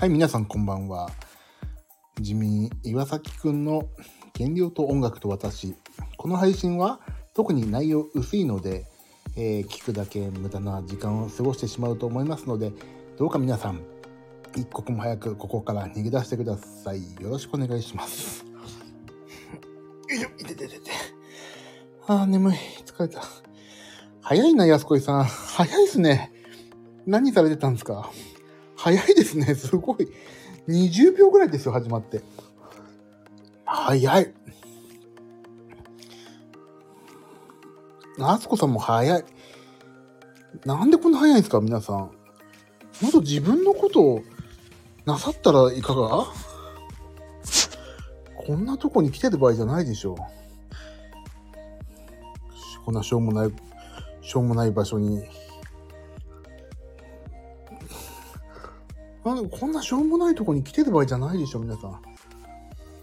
はい、皆さんこんばんは。地味岩崎くんの原料と音楽と私。この配信は特に内容薄いので、えー聞くだけ無駄な時間を過ごしてしまうと思いますので、どうか皆さん、一刻も早くここから逃げ出してください。よろしくお願いします。よいしょ、いてててて。あー、眠い。疲れた。早いな、安子さん。早いっすね。何されてたんですか？早いですね。すごい。20秒ぐらいですよ、始まって。早い。あすこさんも早い。なんでこんな早いんですか、皆さん。もっと自分のことをなさったらいかが？こんなとこに来てる場合じゃないでしょう。こんなしょうもない、しょうもない場所に。こんなしょうもないとこに来てる場合じゃないでしょ、皆さん。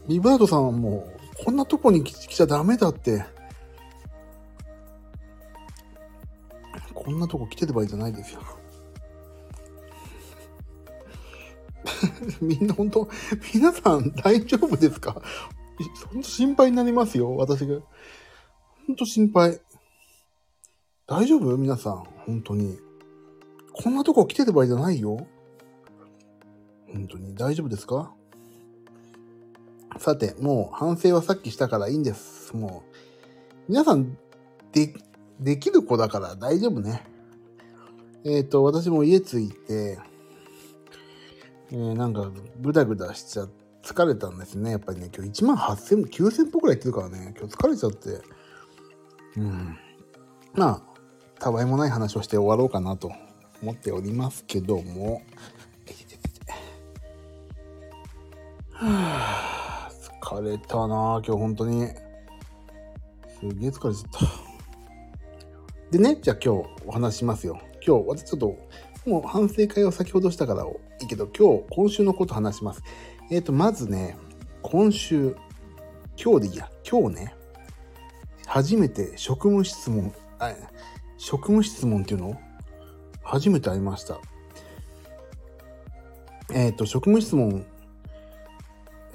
リバードさんはもう、こんなとこに来来ちゃダメだって。こんなとこ来てる場合じゃないですよ。みんな本当、皆さん大丈夫ですか？本当心配になりますよ、私が。本当心配。大丈夫？皆さん、本当に。こんなとこ来てる場合じゃないよ。本当に大丈夫ですか？さて、もう反省はさっきしたからいいんです。もう、皆さん、で、できる子だから大丈夫ね。えっ、と、私も家着いて、えーなんか、ぐだぐだしちゃ、疲れたんですね。やっぱりね、今日1万8000、9000歩くらい行ってるからね、今日疲れちゃって。うん。まあ、たわいもない話をして終わろうかなと思っておりますけども、はあ、疲れたな今日本当に。すげえ疲れちゃった。でね、じゃあ今日お話しますよ。今日、私ちょっと、もう反省会を先ほどしたからいいけど、今日、今週のこと話します。えっ、と、まずね、今週、今日でいいや、今日ね、初めて職務質問、あ職務質問っていうの？初めて会いました。えっ、と、職務質問、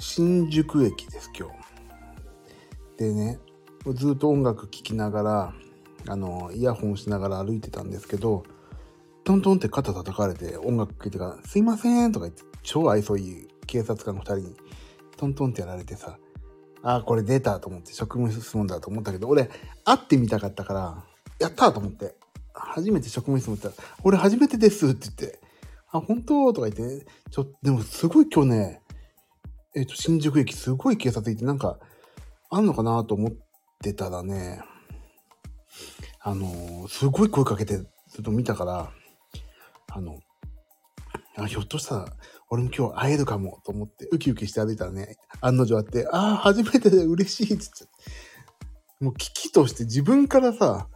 新宿駅です、今日。でね、ずっと音楽聴きながら、あの、イヤホンしながら歩いてたんですけど、トントンって肩叩かれて音楽聴いてから、すいませんとか言って、超愛想いい警察官の二人に、トントンってやられてさ、ああ、これ出たと思って、職務質問だと思ったけど、俺、会ってみたかったから、やったと思って、初めて職務質問ったら、俺初めてですって言って、あ、本当？とか言って、ちょ、でもすごい今日ね、えっ、と、新宿駅すごい警察いて、なんか、あんのかなと思ってたらね、あのーすごい声かけてずっと見たから、あの、あ、ひょっとしたら、俺も今日会えるかもと思って、ウキウキして歩いたらね、案の定あって、ああ、初めてで嬉しいっつっちゃって。もう危機として自分からさ、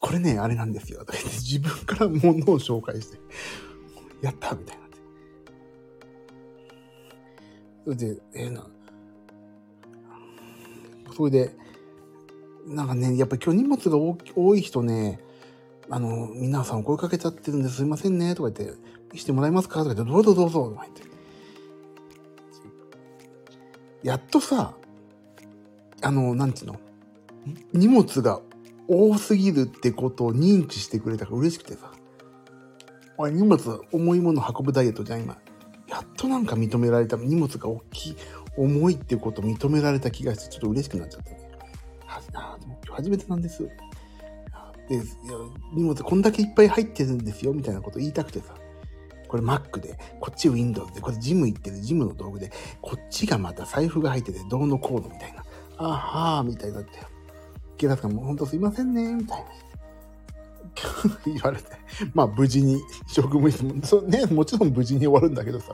これね、あれなんですよ。とか言って自分から物を紹介して、やったみたいなそれで、えーな、それで、なんかね、やっぱ今日荷物が多い人ね、あの、皆さん声かけちゃってるんですいませんね、とか言って、見せてもらえますか？とか言って、どうぞどうぞ、とか言って。やっとさ、あの、なんていうの？荷物が多すぎるってことを認知してくれたから嬉しくてさ。おい、荷物重いもの運ぶダイエットじゃん、今。やっとなんか認められた、荷物が大きい、重いっていうことを認められた気がして、ちょっと嬉しくなっちゃったね。はあでも今日初めてなんです。で、荷物こんだけいっぱい入ってるんですよ、みたいなこと言いたくてさ。これ Mac で、こっち Windows で、これジム行ってるジムの道具で、こっちがまた財布が入ってて、どうのこうのみたいな。あはあ、みたいになって。警察官も本当すいませんね、みたいな。言われて。まあ無事に職務質問、そうね、もちろん無事に終わるんだけどさ。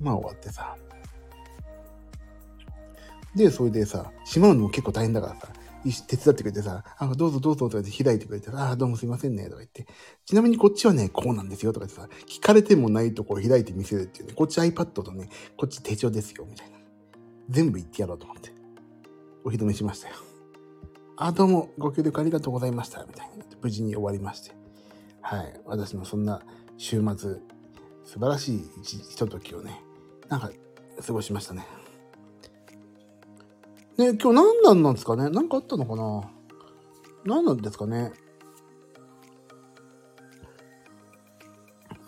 まあ終わってさ。で、それでさ、しまうのも結構大変だからさ、手伝ってくれてさ、あ、どうぞどうぞとか言って開いてくれてさ、あ、どうもすいませんね、とか言って。ちなみにこっちはね、こうなんですよ、とか言ってさ、聞かれてもないところ開いて見せるっていうね、こっち iPad とね、こっち手帳ですよ、みたいな。全部言ってやろうと思って。お披露目しましたよ。あ、どうも、ご協力ありがとうございました、みたいな。無事に終わりまして。はい。私のそんな週末、素晴らしいひとときをね、なんか過ごしましたね。ね、今日何なんなんですかね？何かあったのかな？何なんですかね？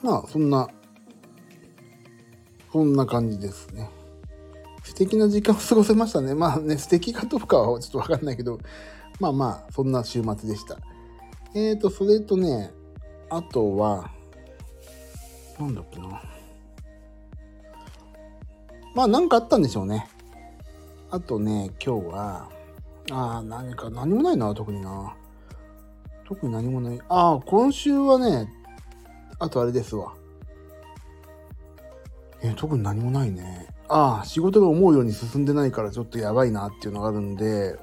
まあ、そんな、そんな感じですね。素敵な時間を過ごせましたね。まあね、素敵かどうかはちょっとわかんないけど、まあまあ、そんな週末でした。えーと、それとね、あとは、なんだっけな。まあ、なんかあったんでしょうね。あとね、今日は、ああ、何か、何もないな、特にな。特に何もない。ああ、今週はね、あとあれですわ。え、特に何もないね。ああ、仕事が思うように進んでないからちょっとやばいなっていうのがあるんで、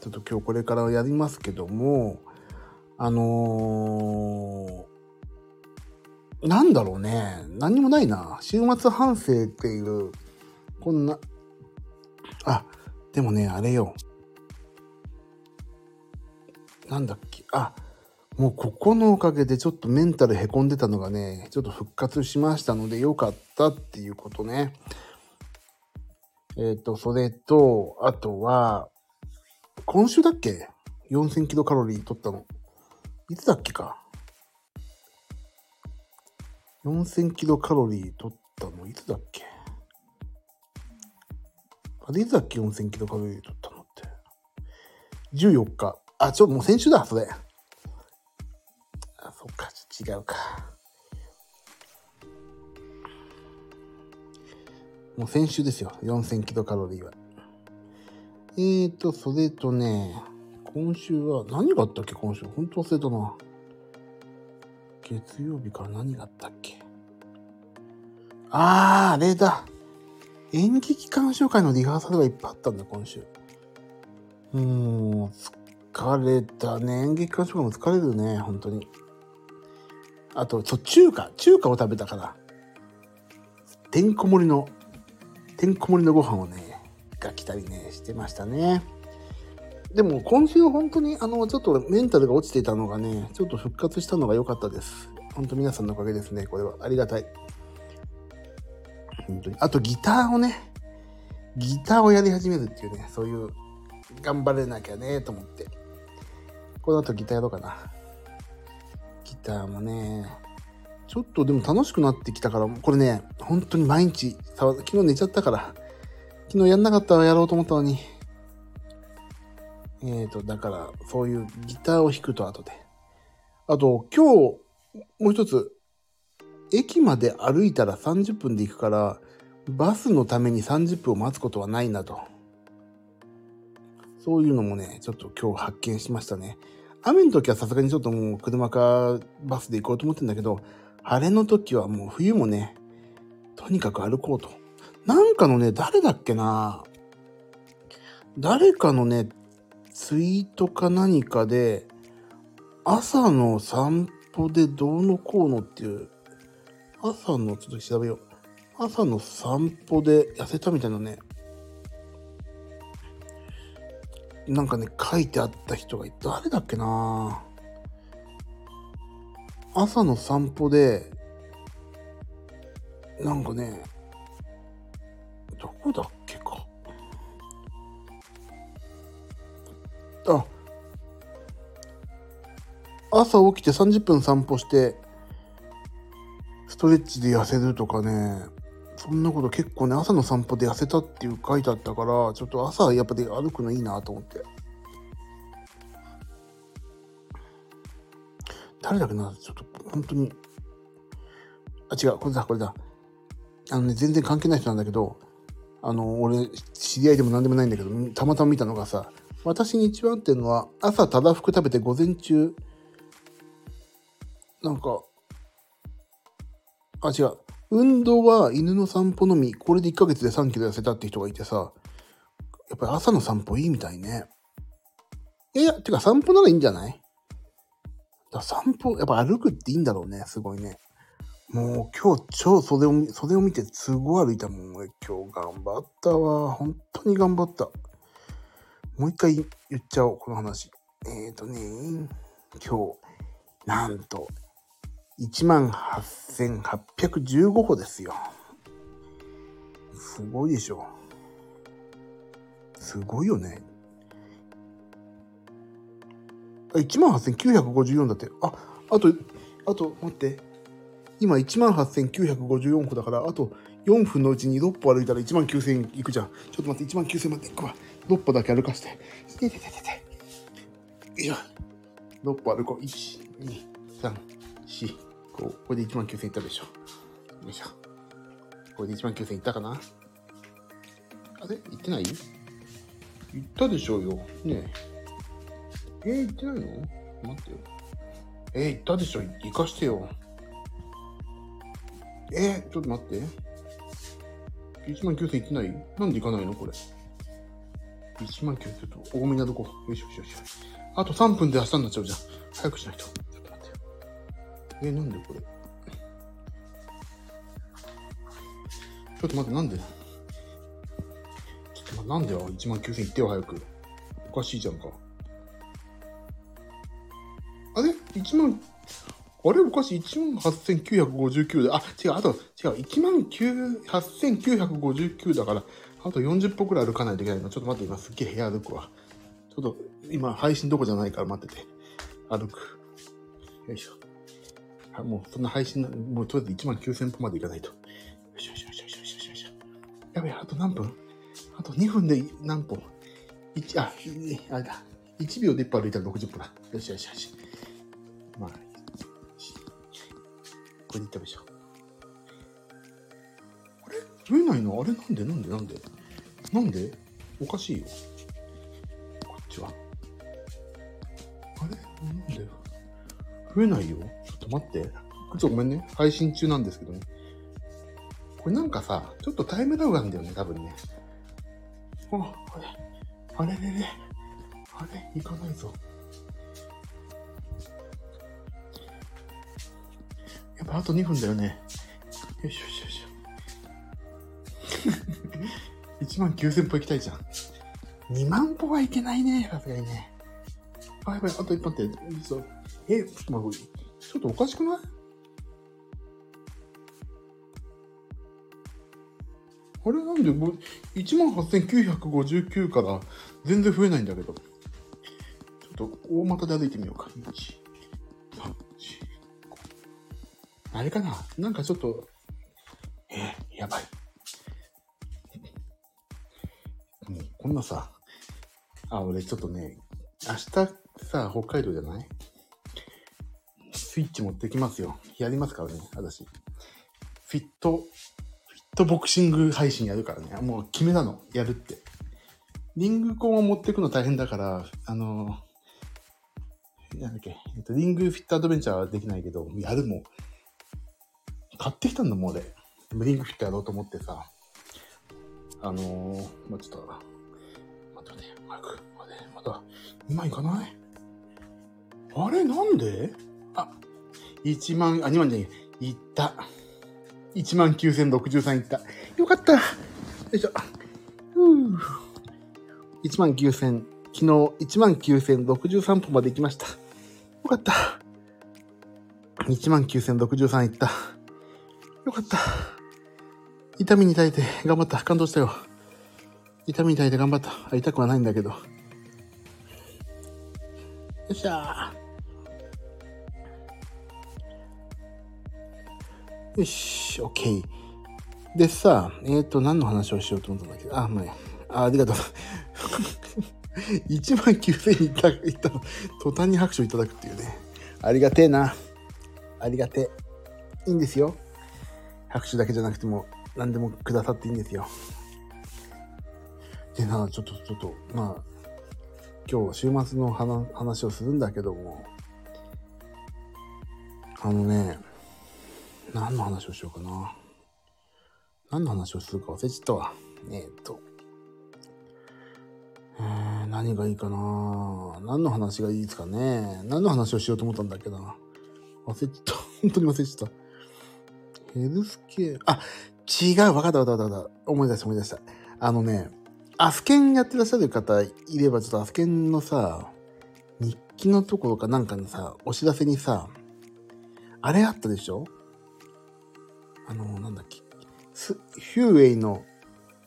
ちょっと今日これからやりますけども、あのー、なんだろうね。何もないな。週末反省っていう、こんな、あ、でもね、あれよ。なんだっけ。あ、もうここのおかげでちょっとメンタルへこんでたのがね、ちょっと復活しましたのでよかったっていうことね。えっ、ー、と、それと、あとは、今週だっけ ?4000 キロカロリー取ったの。いつだっけか ?4000 キロカロリー取ったのいつだっけ？あれいつだっけ ?4000 キロカロリー取ったのって。14日。あ、ちょ、もう先週だ、それ。あそっか、違うか。もう先週ですよ。4000キロカロリーは。えーと、それとね、今週は、何があったっけ今週？本当忘れたな。月曜日から何があったっけ？あー、あれだ。演劇鑑賞会のリハーサルがいっぱいあったんだ、今週。うーん、疲れたね。演劇鑑賞会も疲れるね、本当に。あと、そう、中華、中華を食べたから、てんこ盛りの、てんこ盛りのご飯をね、が来たりね、してましたね。でも今週本当にあの、ちょっとメンタルが落ちていたのがね、ちょっと復活したのが良かったです。本当皆さんのおかげですね、これは。ありがたい。本当に。あとギターをね、ギターをやり始めるっていうね、そういう、頑張れなきゃね、と思って。この後ギターやろうかな。ギターもね、ちょっとでも楽しくなってきたから、これね、本当に毎日、昨日寝ちゃったから、昨日やんなかったらやろうと思ったのに。えっ、ー、と、だから、そういうギターを弾くと後で。あと、今日、もう一つ、駅まで歩いたら30分で行くから、バスのために30分を待つことはないなと。そういうのもね、ちょっと今日発見しましたね。雨の時はさすがにちょっともう車かバスで行こうと思ってんだけど、晴れの時はもう冬もね、とにかく歩こうと。なんかのね、誰だっけな誰かのね、ツイートか何かで、朝の散歩でどうのこうのっていう、朝の、ちょっと調べよう。朝の散歩で痩せたみたいなね、なんかね、書いてあった人が、誰だっけな朝の散歩で、なんかね、どこだっけか。あ、朝起きて30分散歩して、ストレッチで痩せるとかね、そんなこと結構ね、朝の散歩で痩せたっていう書いてあったから、ちょっと朝やっぱり歩くのいいなと思って。誰だっけなちょっと本当に。あ、違う、これだ、これだ。あのね、全然関係ない人なんだけど、あの、俺、知り合いでも何でもないんだけど、たまたま見たのがさ、私に一番っていうのは、朝ただ服食べて午前中、なんか、あ、違う。運動は犬の散歩のみ、これで1ヶ月で3キロ痩せたって人がいてさ、やっぱり朝の散歩いいみたいね。いや、てか散歩ならいいんじゃない？だ散歩、やっぱ歩くっていいんだろうね、すごいね。もう今日超袖を、袖を見てすごい歩いたもん。俺今日頑張ったわ。本当に頑張った。もう一回言っちゃおう、この話。えっ、ー、とね、今日、なんと、18,815歩ですよ。すごいでしょ。すごいよね。18,954だって。あ、あと、あと、待って。今18,954歩だから、あと4分のうちに6歩歩いたら19,000いくじゃん。ちょっと待って、19,000まで行くわ。6歩だけ歩かして。いてててて。よいしょ。6歩歩こう。1、2、3、4、5。これで19,000いったでしょ。よいしょ。これで19,000いったかなあれ？行ってない？行ったでしょうよ。ねえ。えー、行ってないの？待ってよ。えー、行ったでしょ？行かしてよ。えー、ちょっと待って。1万9000いってない？なんで行かないの？これ。1万9000ちょっと多めなとこ。よいしょよいしょよし。あと3分で明日になっちゃうじゃん。早くしないと。ちょっと待ってよ。えー、なんでこれ？ちょっと待って、なんで？ちょっと待って、なんでよ。1万9000いってよ、早く。おかしいじゃんか。あれ ?1 万？あれ？おかしい。1万8959で、あ、違う、あと、違う、1万8959だから、あと40歩くらい歩かないといけないの。ちょっと待って、今すっげえ部屋歩くわ。ちょっと、今配信どこじゃないから待ってて。歩く。よいしょ。あもう、そんな配信な、もうとりあえず1万9000歩まで行かないと。よいしょよしよしよしよしよしよし。やべえ、あと何分？あと2分で何歩 ?1、あ、あれだ。1秒で1歩歩いたら60歩だ。よしよしよし。まあ、これでいったでしょ。あれ？増えないの？あれなんで？なんで？なんで？なんで？おかしいよ。こっちは。あれ？なんで？増えないよ。ちょっと待って。ちょっとごめんね。配信中なんですけどね。これなんかさ、ちょっとタイムラグなんだよね、多分ね。あ、あれあれれれ。あれ？行かないぞ。あと2分だよね。よしよしよし。1万9000歩行きたいじゃん。2万歩はいけないね、さすがにね。あ、やばい、あと1分って。え、ちょっと待って、ちょっとおかしくない？あれ？なんで、18,959から全然増えないんだけど。ちょっと大股で歩いてみようか。1、3、あれかな？なんかちょっと、え、やばい。もう、こんなさ、あ、俺ちょっとね、明日さ、北海道じゃない？スイッチ持ってきますよ。やりますからね、私。フィット、フィットボクシング配信やるからね。もう決めたの。やるって。リングコンを持ってくの大変だから、あのなんだっけ、えっと、リングフィットアドベンチャーはできないけど、やるもん。買ってきたんだもん、俺。ブリングフィットやろうと思ってさ。あのー、まあ、ちょっと、待ってね、早く、まだ、まだ、今いかない？あれ、なんで？あ、1万、あ、2万じゃない、いった。1万9063いった。よかった。よいしょ。1万9000、昨日1万9063歩まで行きました。よかった。1万9063いった。よかった。痛みに耐えて頑張った。感動したよ。痛みに耐えて頑張った。あ痛くはないんだけど。よっしゃ。よし、オッケー。でさ、えっ、ー、と、何の話をしようと思ったんだけ？ど、あ、まあ、あありがとう。1万9000いたいた途端に拍手をいただくっていうね。ありがてえな。ありがてえ。いいんですよ。拍手だけじゃなくても何でもくださっていいんですよ。でな、ちょっと、ちょっと、まあ、今日週末の話をするんだけども、あのね、何の話をしようかな。何の話をするか忘れちゃったわ。えー、っと。えー、何がいいかな何の話がいいですかね何の話をしようと思ったんだっけな。忘れちゃった。本当に忘れちゃった。ヘルスケア、あ、違う、わかったわかったわかった。思い出した思い出した。あのね、アスケンやってらっしゃる方いれば、ちょっとアスケンのさ、日記のところかなんかのさ、お知らせにさ、あれあったでしょ？あの、なんだっけ。ヒューウェイの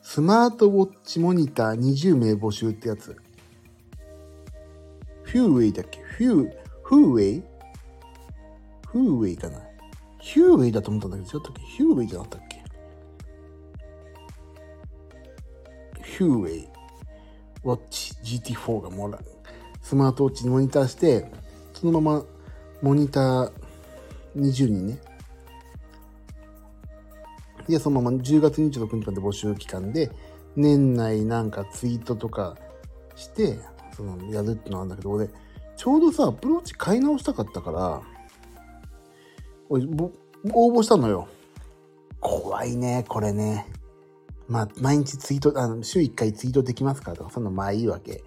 スマートウォッチモニター20名募集ってやつ。フューウェイだっけ？フュー、フーウェイ？フーウェイかな？ヒューウェイだと思ったんだけど、違ったっけ？ヒューウェイじゃなかったっけ？ヒューウェイウォッチ GT4 がもらう。スマートウォッチにモニターして、そのままモニター20人ね。で、そのまま10月26日まで募集期間で、年内なんかツイートとかして、その、やるってのあるんだけど、俺、ちょうどさ、アプローチ買い直したかったから、応募したのよ。怖いね、これね。まあ、毎日ツイート、あの、週1回ツイートできますかとか、そんなまあいいわけ。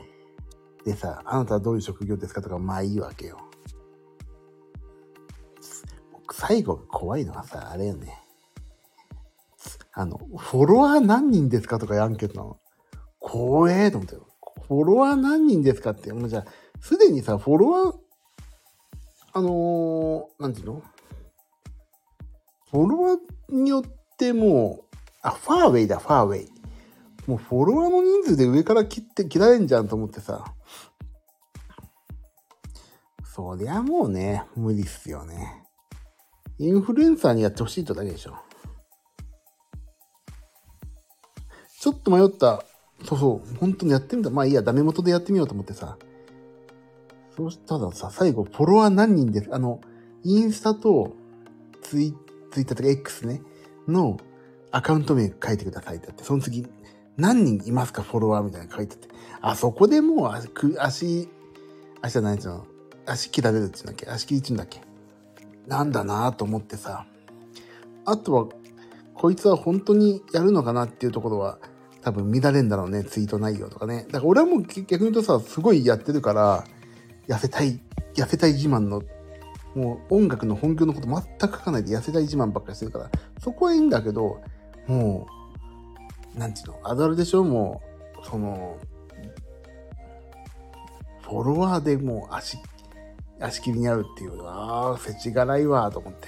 でさ、あなたはどういう職業ですかとか、まあいいわけよ。最後怖いのはさ、あれよね。あの、フォロワー何人ですかとかやんけどなの。怖えと思ったよ。フォロワー何人ですかって、もうじゃあ、すでにさ、フォロワー、あのー、なんていうの？フォロワーによってもう、あ、ファーウェイだ、ファーウェイ。もうフォロワーの人数で上から切って、切られんじゃんと思ってさ。そりゃもうね、無理っすよね。インフルエンサーにやってほしいとだけでしょ。ちょっと迷った。そうそう。本当にやってみた。まあいいや、ダメ元でやってみようと思ってさ。そうしたらさ、最後、フォロワー何人ですあの、インスタとツイッツイッターとか X ね、のアカウント名書いてくださいってあって、その次、何人いますか？フォロワーみたいな書いてて。あそこでもう足、足、足じゃないんですよ。足切られるって言うんだっけ？足切りって言うんだっけ？なんだなぁと思ってさ。あとは、こいつは本当にやるのかなっていうところは、多分乱れんだろうね、ツイート内容とかね。だから俺はもう逆に言うとさ、すごいやってるから、痩せたい、痩せたい自慢の、もう音楽の本業のこと全く書かないで痩せたい自慢ばっかりしてるから、そこはいいんだけど、もう、なんちゅうの、あるあるでしょもう、その、フォロワーでもう足足切りに合うっていうのは、ああ、せちがらいわ、と思って。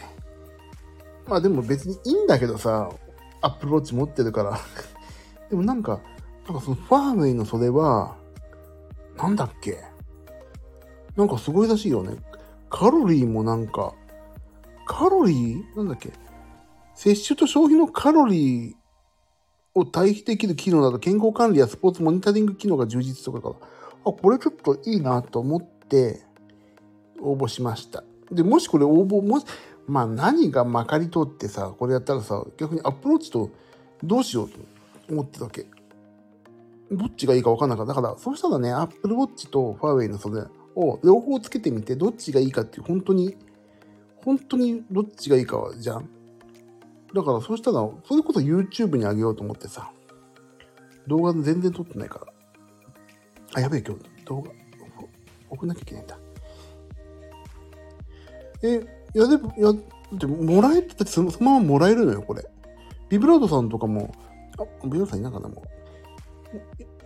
まあでも別にいいんだけどさ、アップルウォッチ持ってるから でもなんか、なんかそのファーウェイの袖は、なんだっけ？なんかすごいらしいよね。カロリーもなんか、カロリー？なんだっけ？摂取と消費のカロリーを対比できる機能など健康管理やスポーツモニタリング機能が充実とかか、あ、これちょっといいなと思って、応募しました。で、もしこれ応募、もし、まあ何がまかり通ってさ、これやったらさ、逆にアプローチとどうしようと思ってたわけ。どっちがいいか分かんなかった。だから、そうしたらね、Apple Watch とファーウェイの袖を両方つけてみて、どっちがいいかっていう、本当に、本当にどっちがいいかは、じゃん。だから、そうしたら、それこそ YouTube に上げようと思ってさ、動画全然撮ってないから。あ、やべえ、今日動画、送んなきゃいけないんだ。え、いやでも、いや、だってもらえて、だってそのままもらえるのよ、これ。ビブラードさんとかも、あ、ビブラードさんいなかな、も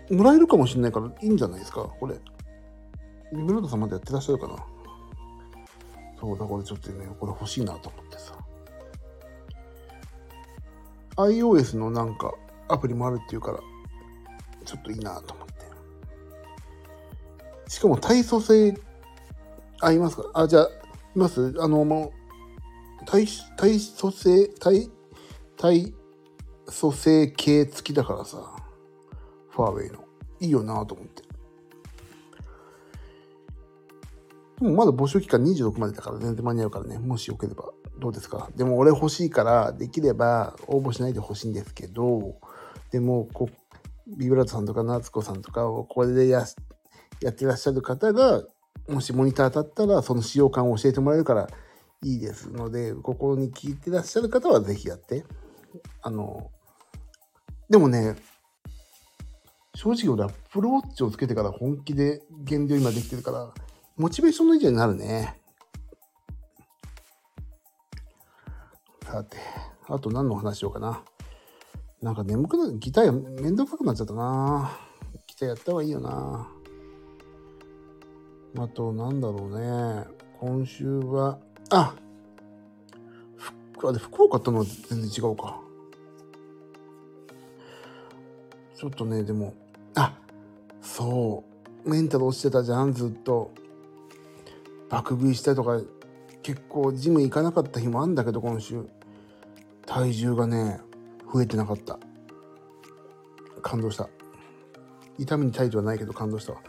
う。もらえるかもしれないからいいんじゃないですか、これ。ビブラードさんまでやってらっしゃるかな？そうだ、これちょっとね、これ欲しいなと思ってさ。iOS のなんかアプリもあるっていうから、ちょっといいなと思って。しかも体組性合いますか？あ、じゃあ、います？あの、もう、体、体組成、体、体組成系付きだからさ、ファーウェイの。いいよなと思って。でもまだ募集期間26までだから全然間に合うからね。もしよければどうですか？でも俺欲しいから、できれば応募しないでほしいんですけど、でも、こうビブラートさんとか夏子さんとかをこれでややってらっしゃる方がもしモニター当たったら、その使用感を教えてもらえるからいいですので、ここに聞いてらっしゃる方はぜひやって。あの、でもね、正直俺はプロウォッチをつけてから本気で減量今できてるから、モチベーションの以上になるね。さて、あと何の話しようかな。なんか眠くなる、ギターめんどくさくなっちゃったな。ギターやった方がいいよな。あと、なんだろうね。今週は、ああれ、福岡とのは全然違うか。ちょっとね、でも、あ、そう。メンタル落ちてたじゃん、ずっと。爆食いしたりとか、結構ジム行かなかった日もあんだけど、今週。体重がね、増えてなかった。感動した。痛みに態度はないけど感動したわ。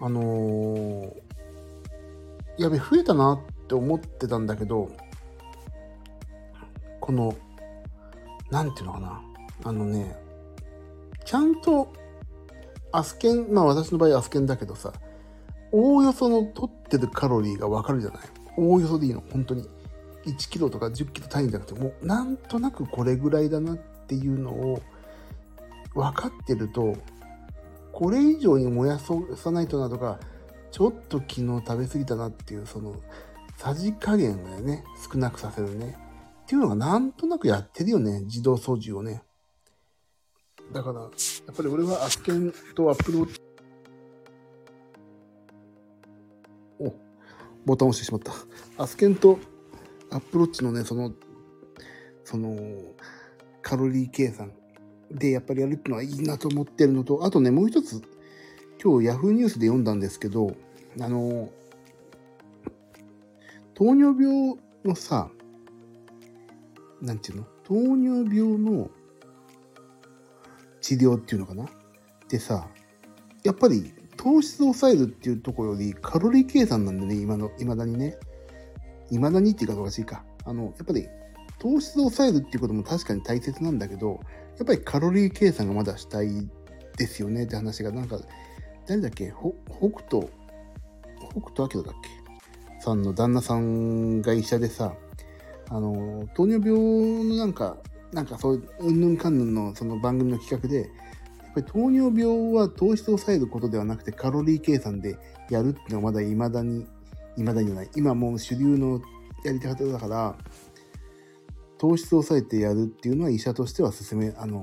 あのー、やべ、増えたなって思ってたんだけど、この、なんていうのかな。あのね、ちゃんと、アスケン、まあ私の場合アスケンだけどさ、おおよその取ってるカロリーがわかるじゃないおおよそでいいの、本当に。1キロとか10キロ単位じゃなくて、もうなんとなくこれぐらいだなっていうのを分かってると、これ以上に燃やさないとなとか、ちょっと昨日食べ過ぎたなっていう、その、さじ加減をね、少なくさせるね。っていうのがなんとなくやってるよね、自動操縦をね。だから、やっぱり俺はアスケンとアップルウォッ、ボタン押してしまった。アスケンとアップローチのね、その、その、カロリー計算でやっぱりやるっていうのはいいなと思ってるのと、あとね、もう一つ、今日 Yahoo! ニュースで読んだんですけど、あの、糖尿病のさ、なんていうの？糖尿病の治療っていうのかな？でさ、やっぱり糖質を抑えるっていうところよりカロリー計算なんでね、今の、未だにね。未だにっていうかおかしいか。あの、やっぱり糖質を抑えるっていうことも確かに大切なんだけど、やっぱりカロリー計算がまだしたいですよね。って話が、なんか、誰だっけ？北斗、北斗晶だっけ？さんの旦那さんが医者でさ、あの、糖尿病のなんか、なんかそういう、うんぬんかんぬんのその番組の企画で、ぱり糖尿病は糖質を抑えることではなくてカロリー計算でやるっていうのはまだ未だに未だにない。今もう主流のやり方だから、糖質を抑えてやるっていうのは医者としては進め、あの、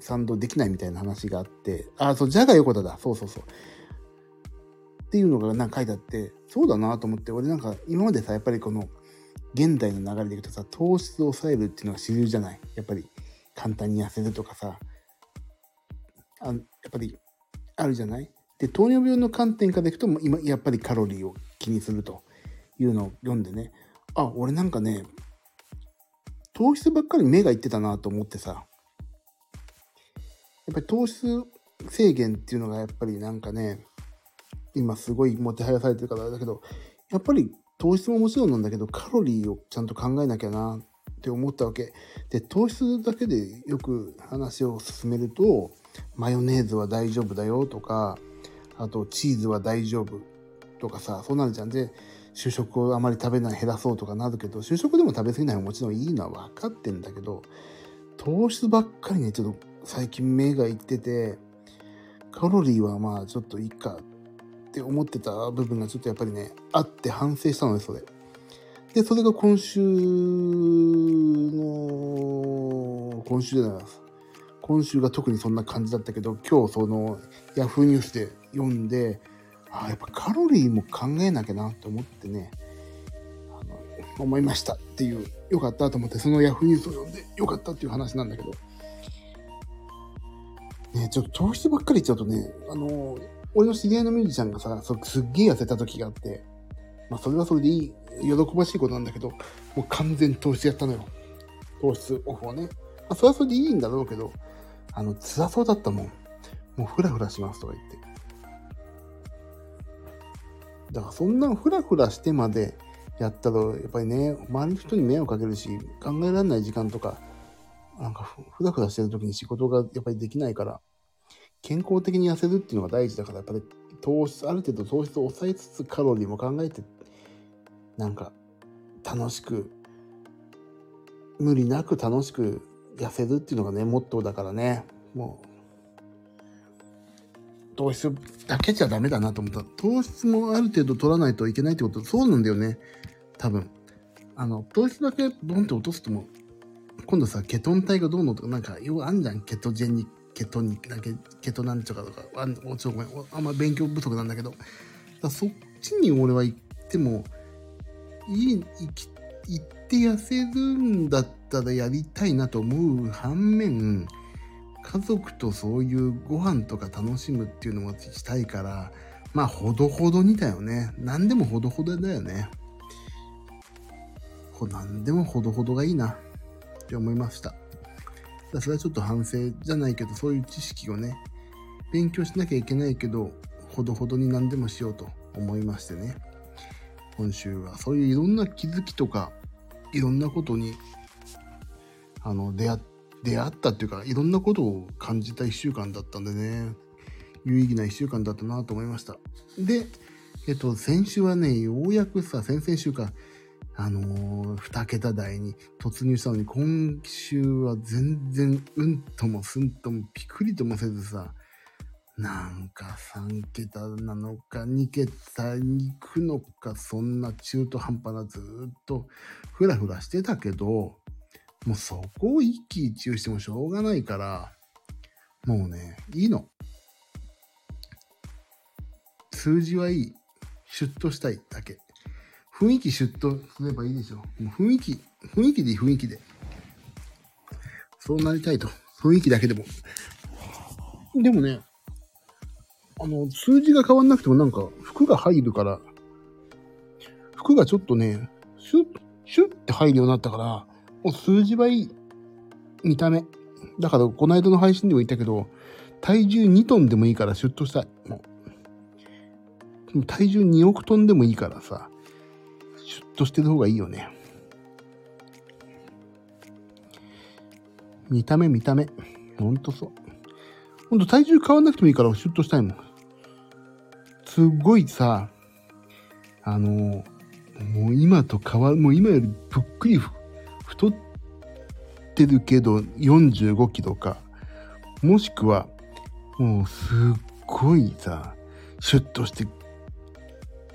賛同できないみたいな話があって、あ、そう、じゃが横田だ。そうそうそう。っていうのがなんか書いてあって、そうだなと思って、俺なんか今までさ、やっぱりこの現代の流れでいくとさ、糖質を抑えるっていうのが主流じゃない。やっぱり簡単に痩せるとかさ、あやっぱりあるじゃない？で、糖尿病の観点からいくと、今、やっぱりカロリーを気にするというのを読んでね、あ、俺なんかね、糖質ばっかり目がいってたなと思ってさ、やっぱり糖質制限っていうのがやっぱりなんかね、今すごいもてはやされてるからだけど、やっぱり糖質ももちろんなんだけど、カロリーをちゃんと考えなきゃなって思ったわけ。で、糖質だけでよく話を進めると、マヨネーズは大丈夫だよとか、あとチーズは大丈夫とかさ、そうなるじゃん。で、主食をあまり食べない、減らそうとかなるけど、主食でも食べ過ぎないももちろんいいのは分かってんだけど、糖質ばっかりね、ちょっと最近目がいってて、カロリーはまあちょっといいかって思ってた部分がちょっとやっぱりね、あって反省したのね、それ。で、それが今週の、今週じゃないです。今週が特にそんな感じだったけど、今日その Yahoo ニュースで読んで、ああ、やっぱカロリーも考えなきゃなと思ってね、あの、思いましたっていう、よかったと思って、その Yahoo ニュースを読んでよかったっていう話なんだけど、ね、ちょっと糖質ばっかり言っちゃうとね、あの、俺の知り合いのミュージシャンがさ、そすっげえ痩せた時があって、まあそれはそれでいい、喜ばしいことなんだけど、もう完全糖質やったのよ。糖質オフをね。まあそれはそれでいいんだろうけど、あの、辛そうだったもん。もうフラフラしますとか言って。だからそんなフラフラしてまでやったら、やっぱりね、周りの人に迷惑かけるし、考えられない時間とか、なんかフラフラしてる時に仕事がやっぱりできないから、健康的に痩せるっていうのが大事だから、やっぱり糖質、ある程度糖質を抑えつつカロリーも考えて、なんか楽しく、無理なく楽しく痩せるっていうのがね、モットーだからね、もう、糖質だけじゃダメだなと思った。糖質もある程度取らないといけないってこと、そうなんだよね。多分。あの、糖質だけボンって落とすとも、今度さ、ケトン体がどうのとか、なんか、ようあんじゃん。ケトジェニ、ケトニ、だけ、ケトなんちゃかとか、あおちょごめん、あんま勉強不足なんだけど、そっちに俺は行ってもいい、行き行って痩せるんだったらやりたいなと思う反面、家族とそういうご飯とか楽しむっていうのもしたいから、まあ、ほどほどにだよね。何でもほどほどだよね。ほ何でもほどほどがいいなって思いました。それはちょっと反省じゃないけど、そういう知識をね、勉強しなきゃいけないけど、ほどほどに何でもしようと思いましてね。今週はそういういろんな気づきとか、いろんなことに、あの、出会、出会ったっていうか、いろんなことを感じた一週間だったんでね、有意義な一週間だったなと思いました。で、えっと、先週はね、ようやくさ、先々週か、あのー、二桁台に突入したのに、今週は全然、うんともすんともピクリともせずさ、なんか3桁なのか2桁に行くのか、そんな中途半端なずっとふらふらしてたけど、もうそこを一喜一憂してもしょうがないから、もうね、いいの。数字はいい。シュッとしたいだけ。雰囲気シュッとすればいいでしょ。もう雰囲気、雰囲気でいい雰囲気で。そうなりたいと。雰囲気だけでも。でもね、あの、数字が変わんなくてもなんか服が入るから、服がちょっとね、シュッ、シュッって入るようになったから、もう数字はいい。見た目。だから、この間の配信でも言ったけど、体重2トンでもいいからシュッとしたい。もう。体重2億トンでもいいからさ、シュッとしてる方がいいよね。見た目見た目。ほんとそう。ほんと体重変わんなくてもいいからシュッとしたいもん。すっごいさ、あの、もう今と変わる、もう今よりぷっくり太ってるけど45キロか、もしくは、もうすっごいさ、シュッとして、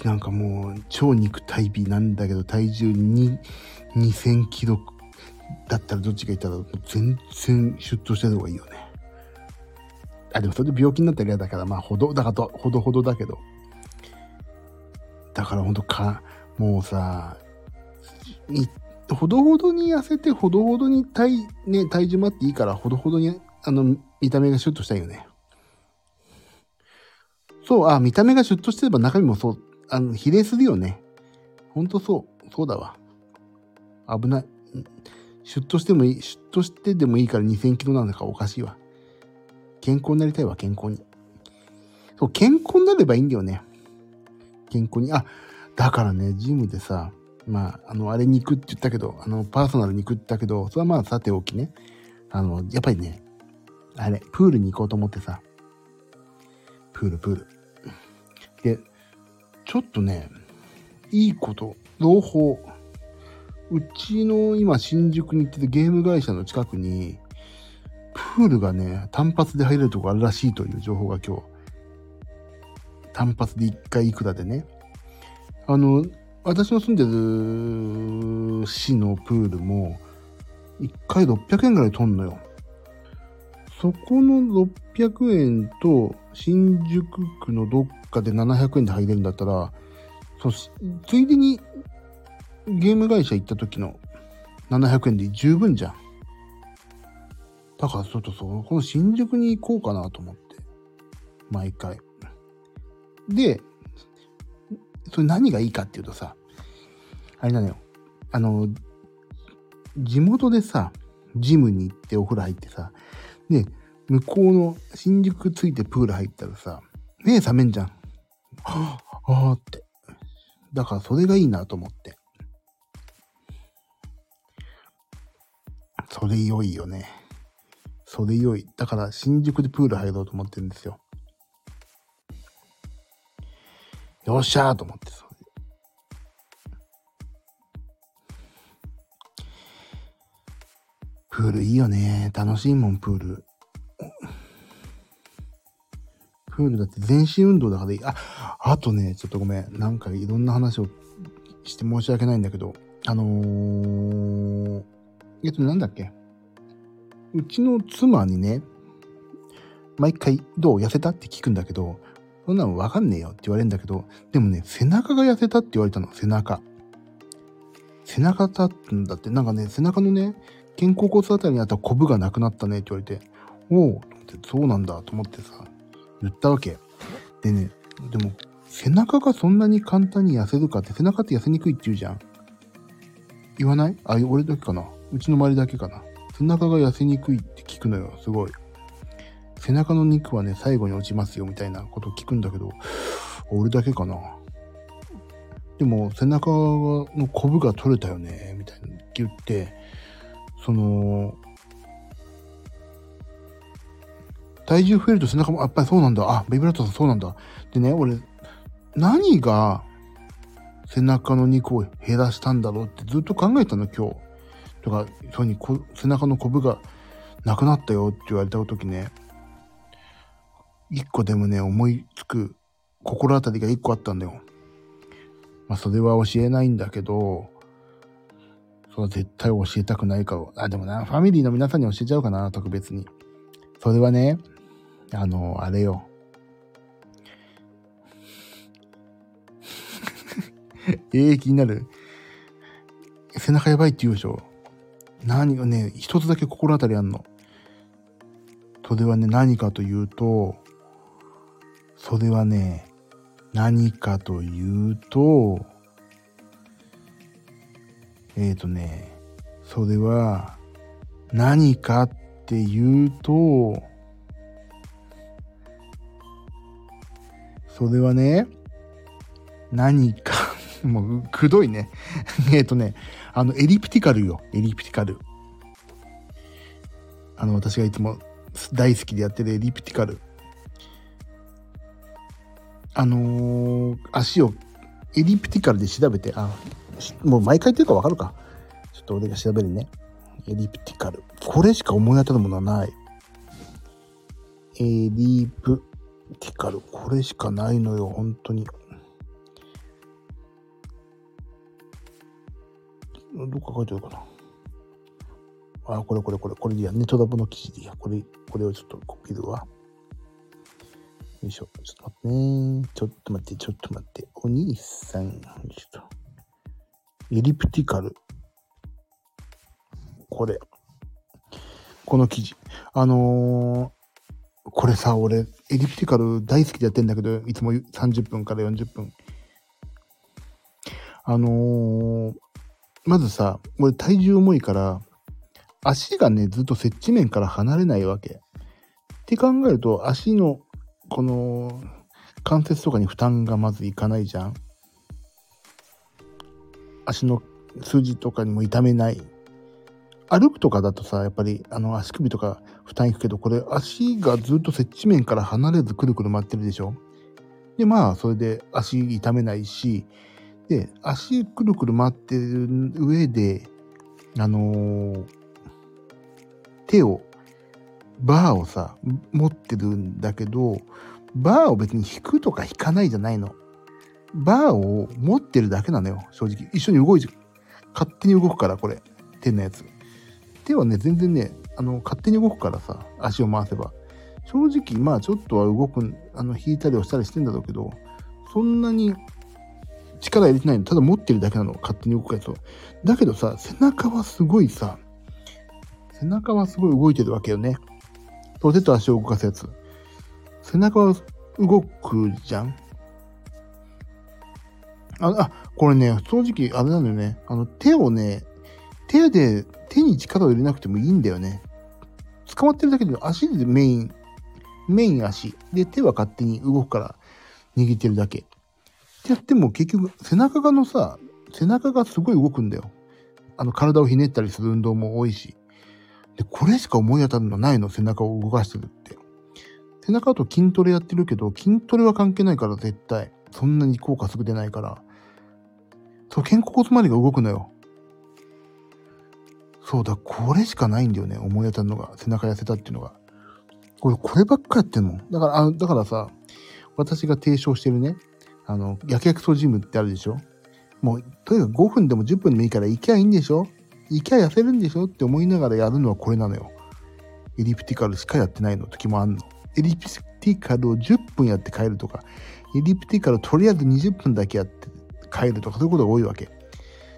なんかもう超肉体美なんだけど体重に2000キロだったらどっちがいたら全然シュッとしてる方がいいよね。あ、でもそれで病気になったら嫌だから、まあ、ほど、だから、ほどほどだけど。だからほんとか、もうさ、ほどほどに痩せて、ほどほどに体、ね、体重もあっていいから、ほどほどに、あの、見た目がシュッとしたいよね。そう、あ、見た目がシュッとしてれば中身もそう、あの、比例するよね。ほんとそう、そうだわ。危ない。シュッとしてもいい、シュッとしてでもいいから2000キロなんだからおかしいわ。健康になりたいわ、健康に。そう、健康になればいいんだよね。健康に。あ、だからね、ジムでさ、まあ、あの、あれ肉って言ったけど、あの、パーソナル肉って言ったけど、それはまあ、さておきね。あの、やっぱりね、あれ、プールに行こうと思ってさ。プール、プール。で、ちょっとね、いいこと、朗報。うちの今、新宿に行っててゲーム会社の近くに、プールがね、単発で入れるとこあるらしいという情報が今日、単発で1回いくらでね。あの、私の住んでる市のプールも、1回600円ぐらい取んのよ。そこの600円と、新宿区のどっかで700円で入れるんだったら、そついでにゲーム会社行った時の700円で十分じゃん。だからちょっとそ、この新宿に行こうかなと思って。毎回。で、それ何がいいかっていうとさ、あれなのよ。あの、地元でさ、ジムに行ってお風呂入ってさ、で、向こうの新宿ついてプール入ったらさ、目覚めんじゃん。はぁ、あーって。だからそれがいいなと思って。それ良いよね。それ良い。だから新宿でプール入ろうと思ってるんですよ。よっしゃーと思ってさ。プールいいよね。楽しいもん、プール。プールだって全身運動だからいい。あ、あとね、ちょっとごめん。なんかいろんな話をして申し訳ないんだけど、あのー、えっと、なんだっけうちの妻にね、毎回、どう痩せたって聞くんだけど、そんなのわかんねえよって言われるんだけど、でもね、背中が痩せたって言われたの、背中。背中立つんだって、なんかね、背中のね、肩甲骨あたりにあったコブがなくなったねって言われて、おお、そうなんだと思ってさ、言ったわけ。でね、でも、背中がそんなに簡単に痩せるかって、背中って痩せにくいって言うじゃん。言わない？あ、俺だけかなうちの周りだけかな背中が痩せにくいって聞くのよ、すごい。背中の肉はね、最後に落ちますよ、みたいなこと聞くんだけど、俺だけかなでも、背中のコブが取れたよね、みたいに言って、その、体重増えると背中も、やっぱりそうなんだ。あ、ベイブラッドさんそうなんだ。でね、俺、何が背中の肉を減らしたんだろうってずっと考えたの、今日。とか、そうにこ背中のコブがなくなったよって言われた時ね、一個でもね、思いつく心当たりが一個あったんだよ。まあ、それは教えないんだけど、それは絶対教えたくないから。あ、でもな、ファミリーの皆さんに教えちゃうかな、特別に。それはね、あの、あれよ。ええ気になる。背中やばいって言うでしょ。何がね、一つだけ心当たりあんの。それはね、何かというと、それはね、何かというと、えっ、ー、とね、それは何かっていうと、それはね、何か もう、くどいね。えっとね、あの、エリプティカルよ。エリプティカル。あの、私がいつも大好きでやってるエリプティカル。あのー、足をエリプティカルで調べて、あ、もう毎回言ってるかわかるか。ちょっと俺が調べるね。エリプティカル。これしか思い当たるものはない。エリプティカル。これしかないのよ、本当に。どっか書いてあるかな。あ、これこれこれ、これでいいや。ネットラボの記事でいいや。これ、これをちょっとコピーるわ。よいしょ。ちょっと待ってね。ちょっと待って、ちょっと待って。お兄さん。ちょっと。エリプティカル。これ。この記事。あのー、これさ、俺、エリプティカル大好きでやってんだけど、いつも30分から40分。あのー、まずさ、俺体重重いから、足がね、ずっと接地面から離れないわけ。って考えると、足の、この、関節とかに負担がまずいかないじゃん。足の筋とかにも痛めない。歩くとかだとさ、やっぱり、あの、足首とか負担いくけど、これ、足がずっと接地面から離れずくるくる回ってるでしょ？で、まあ、それで足痛めないし、で、足くるくる回ってる上で、あのー、手を、バーをさ、持ってるんだけど、バーを別に引くとか引かないじゃないの。バーを持ってるだけなのよ、正直。一緒に動いて、勝手に動くから、これ。手のやつ。手はね、全然ね、あの、勝手に動くからさ、足を回せば。正直、まあちょっとは動く、あの、引いたりをしたりしてんだろうけど、そんなに力入れてないの。ただ持ってるだけなの。勝手に動くやつを。だけどさ、背中はすごいさ、背中はすごい動いてるわけよね。手と足を動かすやつ。背中は動くじゃん？あ、あ、これね、正直あれなんだよね。あの、手をね、手で、手に力を入れなくてもいいんだよね。捕まってるだけで足でメイン、メイン足。で、手は勝手に動くから握ってるだけ。ってやっても結局背中がのさ、背中がすごい動くんだよ。あの体をひねったりする運動も多いし。で、これしか思い当たるのないの、背中を動かしてるって。背中と筋トレやってるけど、筋トレは関係ないから絶対。そんなに効果すぐ出ないから。そう、肩甲骨周りが動くのよ。そうだ、これしかないんだよね。思い当たるのが。背中痩せたっていうのが。これ、こればっかやってんの？だから、あだからさ、私が提唱してるね、あの、やけくそジムってあるでしょ？もう、とにかく5分でも10分でもいいから行きゃいいんでしょ？行きゃ痩せるんでしょって思いながらやるのはこれなのよ。エリプティカルしかやってないの時もあんの。エリプティカルを10分やって帰るとか、エリプティカルをとりあえず20分だけやって帰るとか、そういうことが多いわけ。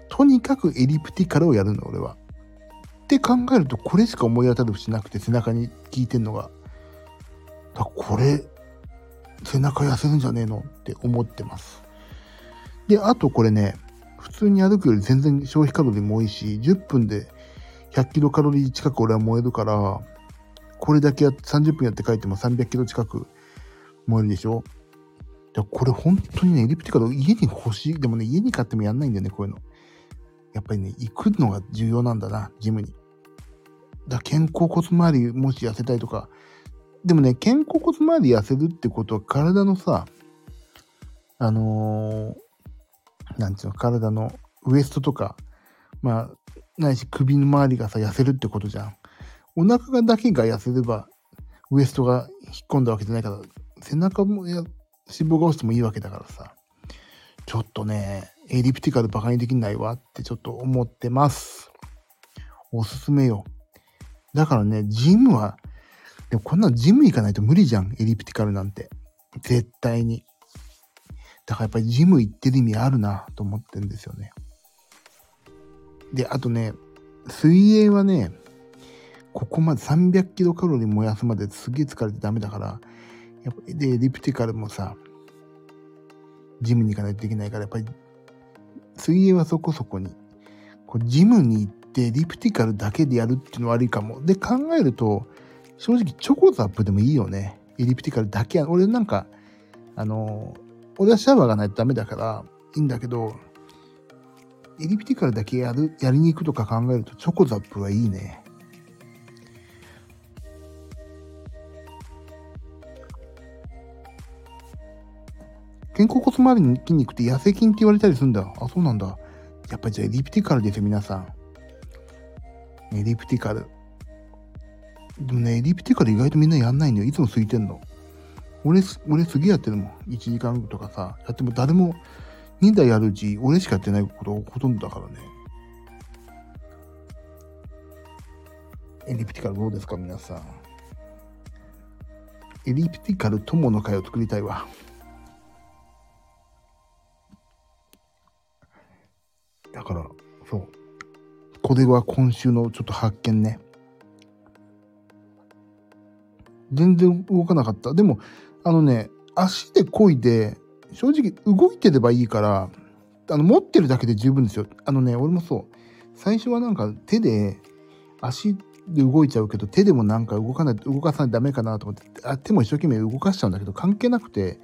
とにかくエリプティカルをやるの、俺は。って考えると、これしか思い当たる節なくて、背中に効いてんのが。だこれ、背中痩せるんじゃねえの？って思ってます。で、あとこれね、普通に歩くより全然消費カロリーも多いし、10分で100キロカロリー近く俺は燃えるから、これだけやって30分やって帰っても300キロ近く燃えるでしょ？でこれ本当にね、エリプティカル家に欲しい。でもね、家に買ってもやんないんだよね、こういうの。やっぱりね、行くのが重要なんだな、ジムに。だ肩甲骨周りもし痩せたいとか。でもね、肩甲骨周り痩せるってことは体のさ、あのー、なんつうの、体のウエストとか、まあ、ないし首の周りがさ、痩せるってことじゃん。お腹がだけが痩せれば、ウエストが引っ込んだわけじゃないから、背中もや脂肪が落ちてもいいわけだからさ。ちょっとね、エリプティカルバカにできないわってちょっと思ってます。おすすめよ。だからね、ジムは、でもこんなジム行かないと無理じゃん、エリプティカルなんて。絶対に。だからやっぱりジム行ってる意味あるなと思ってるんですよね。で、あとね、水泳はね、ここまで300キロカロリー燃やすまですげえ疲れてダメだから、やっぱで、エリプティカルもさ、ジムに行かないとできないから、やっぱり、水泳はそこそこに、こうジムに行ってリプティカルだけでやるっていうのは悪いかも。で、考えると、正直チョコザップでもいいよね。エリプティカルだけや、俺なんか、あの、俺はシャワーがないとダメだから、いいんだけど、エリプティカルだけやる、やりに行くとか考えると、チョコザップはいいね。肩甲骨周りの筋肉って痩せ筋って言われたりするんだ。あ、そうなんだ。やっぱりじゃあエリプティカルですよ、皆さん。エリプティカル。でもね、エリプティカル意外とみんなやんないんだよ。いつも空いてんの。俺、俺すげえやってるもん。1時間とかさ。やっても誰も2台やるうち、俺しかやってないことほとんどだからね。エリプティカルどうですか、皆さん。エリプティカル友の会を作りたいわ。だから、そう。これは今週のちょっと発見ね。全然動かなかった。でも、あのね、足で漕いで、正直動いてればいいから、あの、持ってるだけで十分ですよ。あのね、俺もそう。最初はなんか手で、足で動いちゃうけど、手でもなんか動かない、動かさないとダメかなと思って、あ手も一生懸命動かしちゃうんだけど、関係なくて、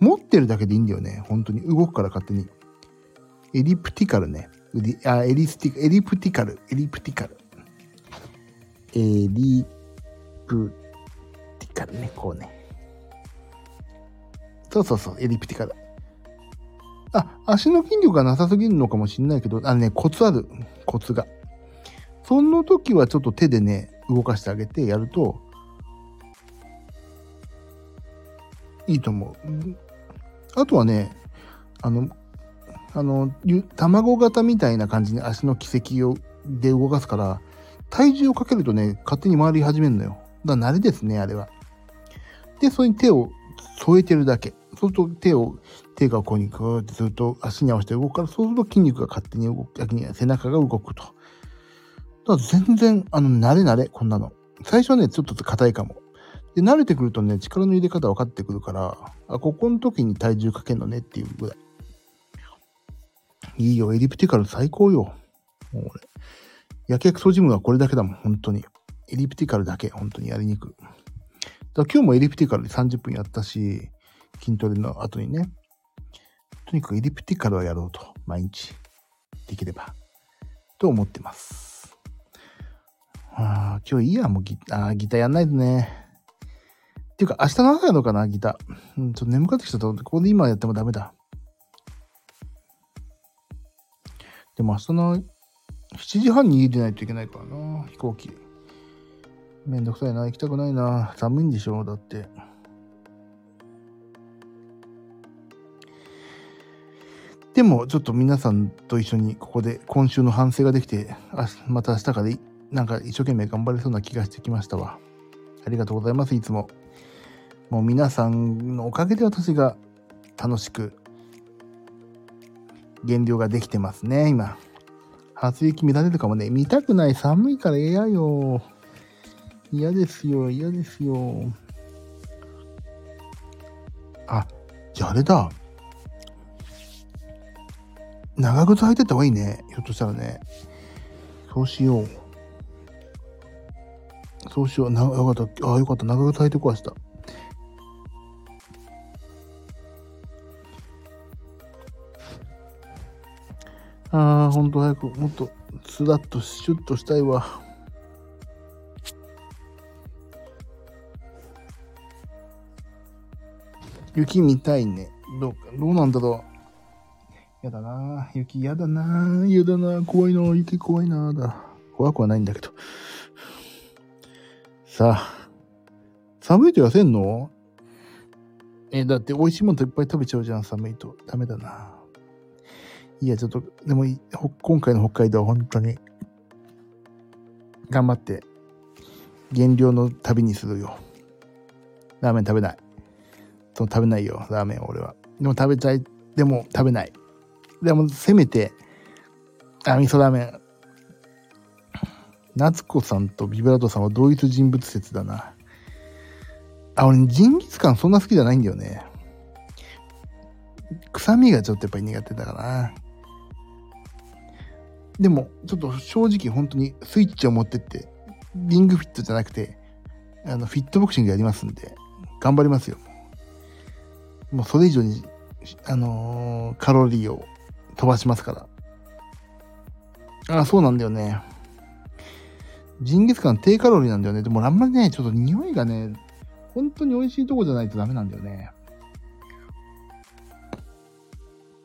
持ってるだけでいいんだよね。本当に。動くから勝手に。エリプティカルね。あエリスティエリプティカル。エリプティカル。エリプティカルね。こうね。そうそうそう。エリプティカル。あ、足の筋力がなさすぎるのかもしんないけど、あのね、コツある。コツが。その時はちょっと手でね、動かしてあげてやると、いいと思う。あとはね、あの、あの、卵型みたいな感じに足の軌跡をで動かすから、体重をかけるとね、勝手に回り始めるのよ。だから慣れですね、あれは。で、それに手を添えてるだけ。そうすると手を、手がここにグーってずっと足に合わせて動くから、そうすると筋肉が勝手に動く、逆に背中が動くと。だ全然、あの、慣れ慣れ、こんなの。最初はね、ちょっと硬いかも。で、慣れてくるとね、力の入れ方分かってくるから、あ、ここの時に体重かけんのねっていうぐらい。いいよ、エリプティカル最高よ。もう俺。やけくそジムはこれだけだもん、本当に。エリプティカルだけ、本当にやりにく。だ今日もエリプティカルで30分やったし、筋トレの後にね。とにかくエリプティカルはやろうと、毎日。できれば。と思ってます。ああ、今日いいや、もうギあギターやんないとね。っていうか、明日の朝やろうかな、ギター。うん、ちょっと眠かってきたと、ここで今やってもダメだ。でも明日の7時半に家出ないといけないからな、飛行機。めんどくさいな、行きたくないな。寒いんでしょ、だって。でも、ちょっと皆さんと一緒にここで今週の反省ができて、あまた明日からなんか一生懸命頑張れそうな気がしてきましたわ。ありがとうございます、いつも。もう皆さんのおかげで私が楽しく減量ができてますね、今。初雪見られるかもね。見たくない。寒いから嫌よ。嫌ですよ。嫌ですよ。あ、じゃああれだ。長靴履いてった方がいいね。ひょっとしたらね。そうしよう。そうしよう。な、よかった。ああ、よかった。長靴履いてこわした。ああ、ほんと早く、もっと、スラッとシュッとしたいわ。雪見たいね。どう、どうなんだろう。やだな雪やだなやだな怖いな雪怖いなだ。怖くはないんだけど。さあ。寒いと痩せんの？え、だって美味しいものいっぱい食べちゃうじゃん、寒いと。ダメだな。いや、ちょっと、でも、今回の北海道は本当に、頑張って、減量の旅にするよ。ラーメン食べない。そう、食べないよ、ラーメン俺は。でも食べたい。でも食べない。でも、せめて、あ、味噌ラーメン。夏子さんとビブラートさんは同一人物説だな。あ、俺、ジンギスカンそんな好きじゃないんだよね。臭みがちょっとやっぱり苦手だからな。でも、ちょっと正直本当にスイッチを持ってって、リングフィットじゃなくて、あの、フィットボクシングやりますんで、頑張りますよ。もうそれ以上に、あのー、カロリーを飛ばしますから。あ、そうなんだよね。ジンギスカン低カロリーなんだよね。でもあんまりね、ちょっと匂いがね、本当に美味しいとこじゃないとダメなんだよね。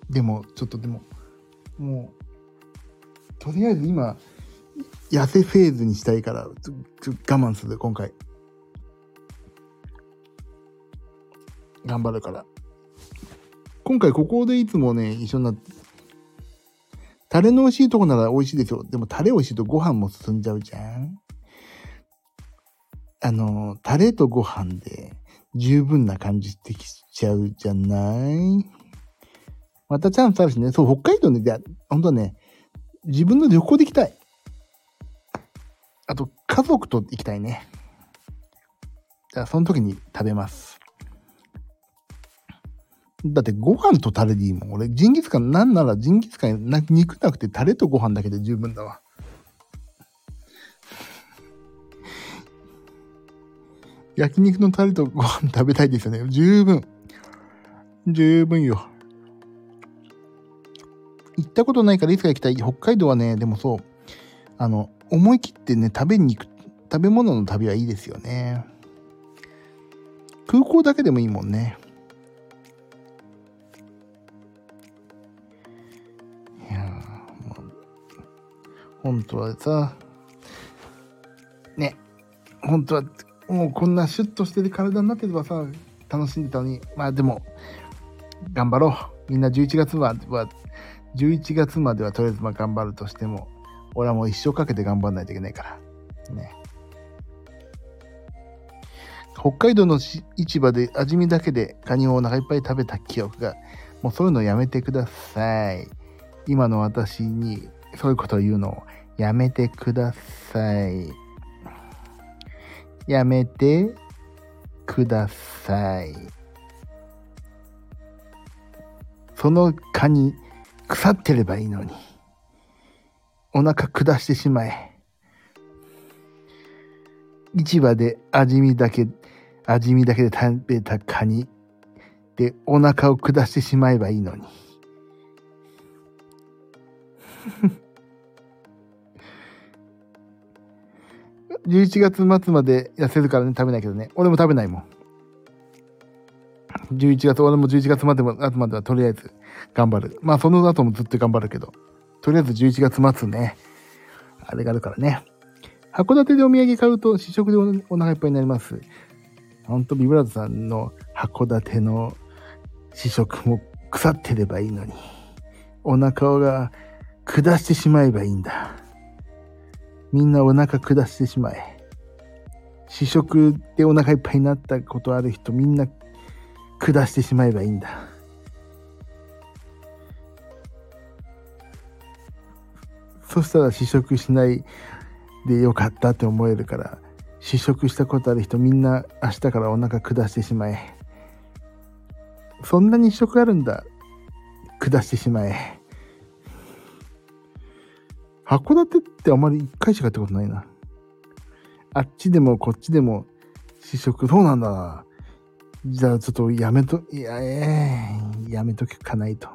でも、ちょっとでも、もう、とりあえず今、痩せフェーズにしたいから、ちょちょ我慢する、今回。頑張るから。今回ここでいつもね、一緒になって、タレの美味しいとこなら美味しいですよ。でもタレ美味しいとご飯も進んじゃうじゃんあの、タレとご飯で十分な感じできちゃうじゃない？またチャンスあるしね。そう、北海道ね、じゃ本当ね、自分の旅行で行きたい。あと、家族と行きたいね。じゃあ、その時に食べます。だってご飯とタレでいいもん。俺、ジンギスカン、なんならジンギスカンな、肉なくてタレとご飯だけで十分だわ。焼肉のタレとご飯食べたいですよね。十分。十分よ。行ったことないからいつか行きたい。北海道はね、でもそう、あの、思い切ってね、食べに行く、食べ物の旅はいいですよね。空港だけでもいいもんね。本当はさ、ね、本当は、もうこんなシュッとしてる体になってればさ、楽しんでたのに、まあでも、頑張ろう。みんな11月までは11月まではとりあえずまあ頑張るとしても、俺はもう一生かけて頑張らないといけないから。ね。北海道の市場で味見だけでカニをお腹いっぱい食べた記憶が、もうそういうのやめてください。今の私にそういうことを言うのやめてください。やめてください。そのカニ、腐ってればいいのに。お腹下してしまえ。市場で味見だけ、味見だけで食べたカニでお腹を下してしまえばいいのに。11月末まで痩せるからね、食べないけどね。俺も食べないもん。11月、俺も11月までも、後まではとりあえず頑張る。まあその後もずっと頑張るけど、とりあえず11月末ね、あれがあるからね。函館でお土産買うと試食でお腹いっぱいになります。ほんとビブラートさんの函館の試食も腐ってればいいのに、お腹が下してしまえばいいんだ。みんなお腹下してしまえ。試食でお腹いっぱいになったことある人みんな下してしまえばいいんだ。そしたら試食しないでよかったって思えるから試食したことある人みんな明日からお腹下してしまえそんなに試食あるんだ下してしまえ函館ってあまり一回しかやったことないなあっちでもこっちでも試食そうなんだじゃあちょっとやめと、いや、ええー、やめとくかないと。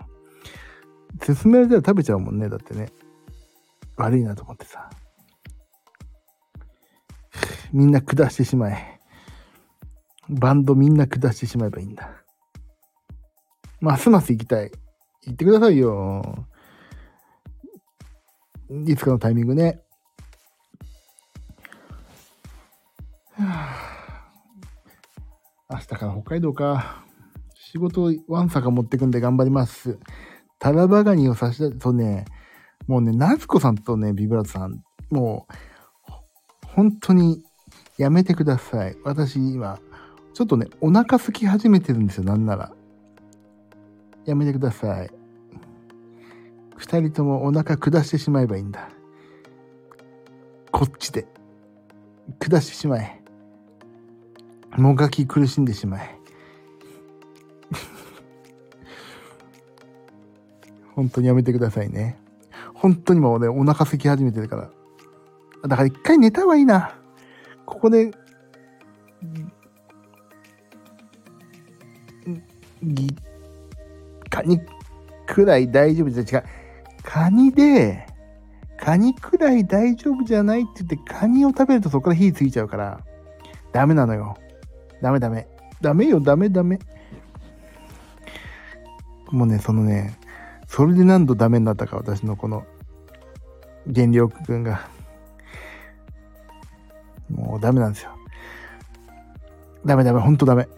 勧められたら食べちゃうもんね、だってね。悪いなと思ってさ。みんな下してしまえ。バンドみんな下してしまえばいいんだ。ますます行きたい。行ってくださいよ。いつかのタイミングね。明日から北海道か。仕事をワンサカ持ってくんで頑張ります。タラバガニを差し出すとね、もうね、夏子さんとね、ビブラートさん、もう、本当にやめてください。私今、ちょっとね、お腹空き始めてるんですよ、なんなら。やめてください。二人ともお腹下してしまえばいいんだ。こっちで。下してしまえ。もがき苦しんでしまえ。本当にやめてくださいね。本当にもうね、お腹空き始めてるから。だから一回寝た方がいいな。ここで、ぎ、カニくらい大丈夫じゃ、違う。カニで、カニくらい大丈夫じゃないって言って、カニを食べるとそこから火ついちゃうから、ダメなのよ。ダメダメ。ダメよ、ダメダメ。もうね、そのね、それで何度ダメになったか、私のこの、原力君が。もうダメなんですよ。ダメダメ、ほんとダメ。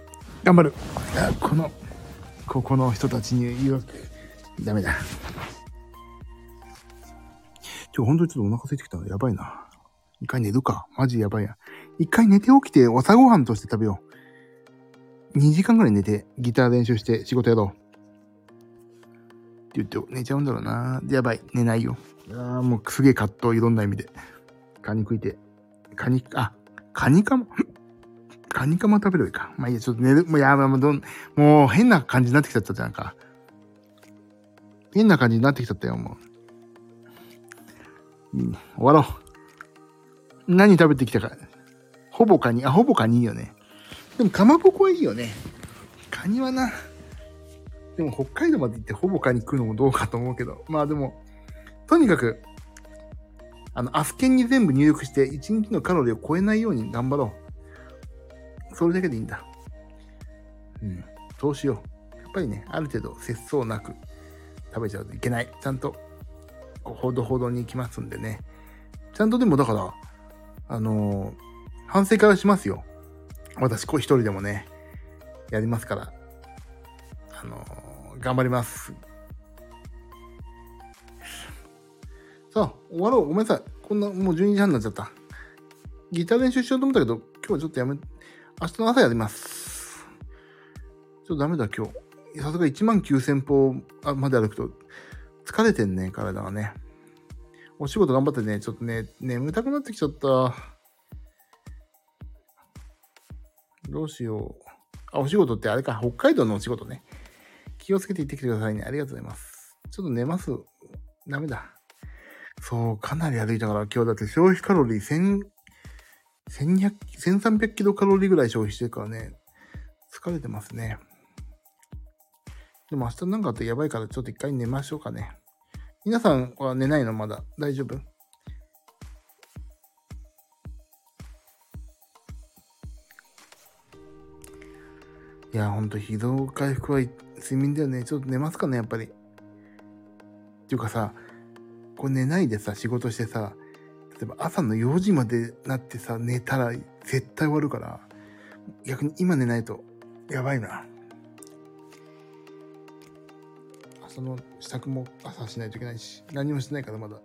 頑張る。この、ここの人たちに言うわけ。ダメだ。今日ほんとにちょっとお腹空いてきたのやばいな。一回寝るか。マジやばいや。一回寝て起きて朝ごはんとして食べよう。2時間ぐらい寝て、ギター練習して仕事やろう。って言って寝ちゃうんだろうな。やばい。寝ないよ。ああ、もうすげえ葛藤、いろんな意味で。カニ食いて。カニ、あ、カニカマ、カニカマ食べるか。まあいいや、ちょっと寝る。もうやばい、もうどん、もう変な感じになってきちゃったじゃんか。変な感じになってきちゃったよ、もう。うん、終わろう。何食べてきたか。ほぼカニ、あ、ほぼカニいいよね。でも、かまぼこはいいよね。カニはな。でも北海道まで行ってほぼ買いに食うのもどうかと思うけど、まあでも、とにかく、あの、アスケンに全部入力して1日のカロリーを超えないように頑張ろう。それだけでいいんだ。うん。そうしよう。やっぱりね、ある程度節操なく食べちゃうといけない。ちゃんと、ほどほどに行きますんでね。ちゃんとでもだから、あのー、反省会はしますよ。私、一人でもね、やりますから。あのー頑張ります。さあ、終わろう。ごめんなさい。こんな、もう12時半になっちゃった。ギター練習しようと思ったけど、今日はちょっとやめ、明日の朝やります。ちょっとダメだ、今日。さすが1万9000歩まで歩くと、疲れてんね、体がね。お仕事頑張ってね、ちょっとね、眠たくなってきちゃった。どうしよう。あ、お仕事ってあれか、北海道のお仕事ね。気をつけて行ってきてくださいね。ありがとうございます。ちょっと寝ます。ダメだ。そう、かなり歩いたから、今日だって消費カロリー1000、1200、1300キロカロリーぐらい消費してるからね、疲れてますね。でも明日なんかあってやばいからちょっと一回寝ましょうかね。皆さんは寝ないのまだ？大丈夫？いや、ほんと、疲労回復は睡眠だよね。ちょっと寝ますかね、やっぱり。っていうかさ、これ寝ないでさ、仕事してさ、例えば朝の4時までなってさ、寝たら絶対終わるから、逆に今寝ないとやばいな。朝の支度も朝しないといけないし、何もしてないからまだ。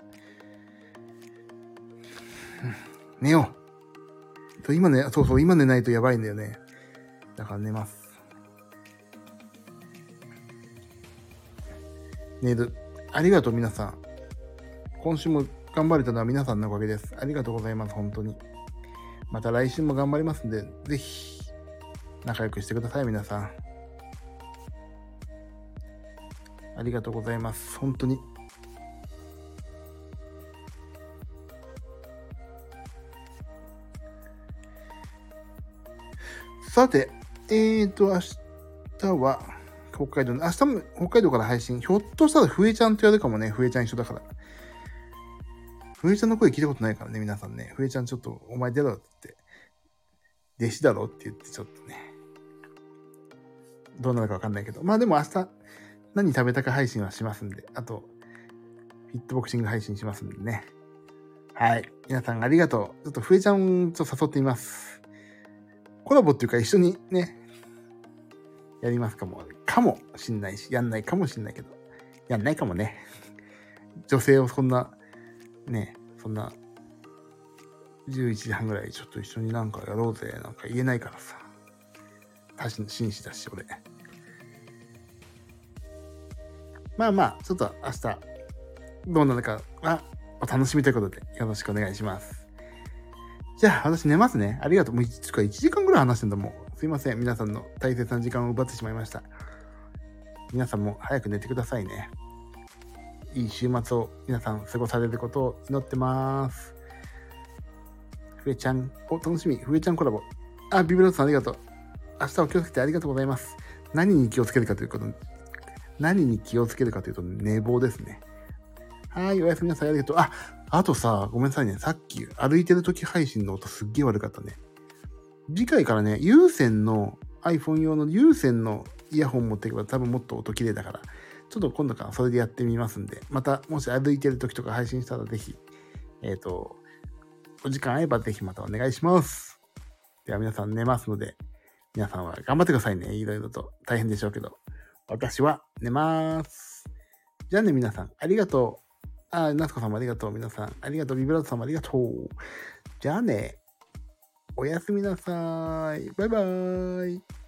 寝よう。今ね、そうそう、今寝ないとやばいんだよね。だから寝ます。寝る。ありがとう皆さん。今週も頑張れたのは皆さんのおかげです。ありがとうございます、本当に。また来週も頑張りますんで、ぜひ、仲良くしてください、皆さん。ありがとうございます。本当に。さて、えーと、明日は、北海道の、明日も北海道から配信。ひょっとしたら、ふえちゃんとやるかもね。ふえちゃん一緒だから。ふえちゃんの声聞いたことないからね、皆さんね。ふえちゃんちょっと、お前出ろって言って、弟子だろって言って、ちょっとね。どうなるかわかんないけど。まあでも明日、何食べたか配信はしますんで。あと、フィットボクシング配信しますんでね。はい。皆さんありがとう。ちょっとふえちゃんと誘ってみます。コラボっていうか一緒にね、やりますかも。かもしんないし、やんないかもしんないけど。やんないかもね。女性をそんな、ね、そんな、11時半ぐらいちょっと一緒になんかやろうぜ、なんか言えないからさ。紳士だし、俺。まあまあ、ちょっと明日、どうなるかはお楽しみということで、よろしくお願いします。じゃあ、私寝ますね。ありがとう。もう 1, 1時間ぐらい話してんだもん。すいません。皆さんの大切な時間を奪ってしまいました。皆さんも早く寝てくださいね。いい週末を皆さん過ごされることを祈ってます。ふえちゃん、お、楽しみ。ふえちゃんコラボ。あ、ビブラートさんありがとう。明日お気をつけてありがとうございます。何に気をつけるかということ、何に気をつけるかというと寝坊ですね。はい、おやすみなさい。ありがとう。あ、あとさ、ごめんなさいね。さっき歩いてる時配信の音すっげえ悪かったね。次回からね、有線の iPhone 用の有線のイヤホン持っていけば多分もっと音綺麗だから、ちょっと今度からそれでやってみますんで、またもし歩いてる時とか配信したらぜひ、えっ、ー、と、お時間合えばぜひまたお願いします。では皆さん寝ますので、皆さんは頑張ってくださいね。いろいろと大変でしょうけど。私は寝ます。じゃあね、皆さん、ありがとう。あ、夏子さんもありがとう。皆さん、ありがとう。ビブラートさんもありがとう。じゃあね。おやすみなさい。バイバーイ。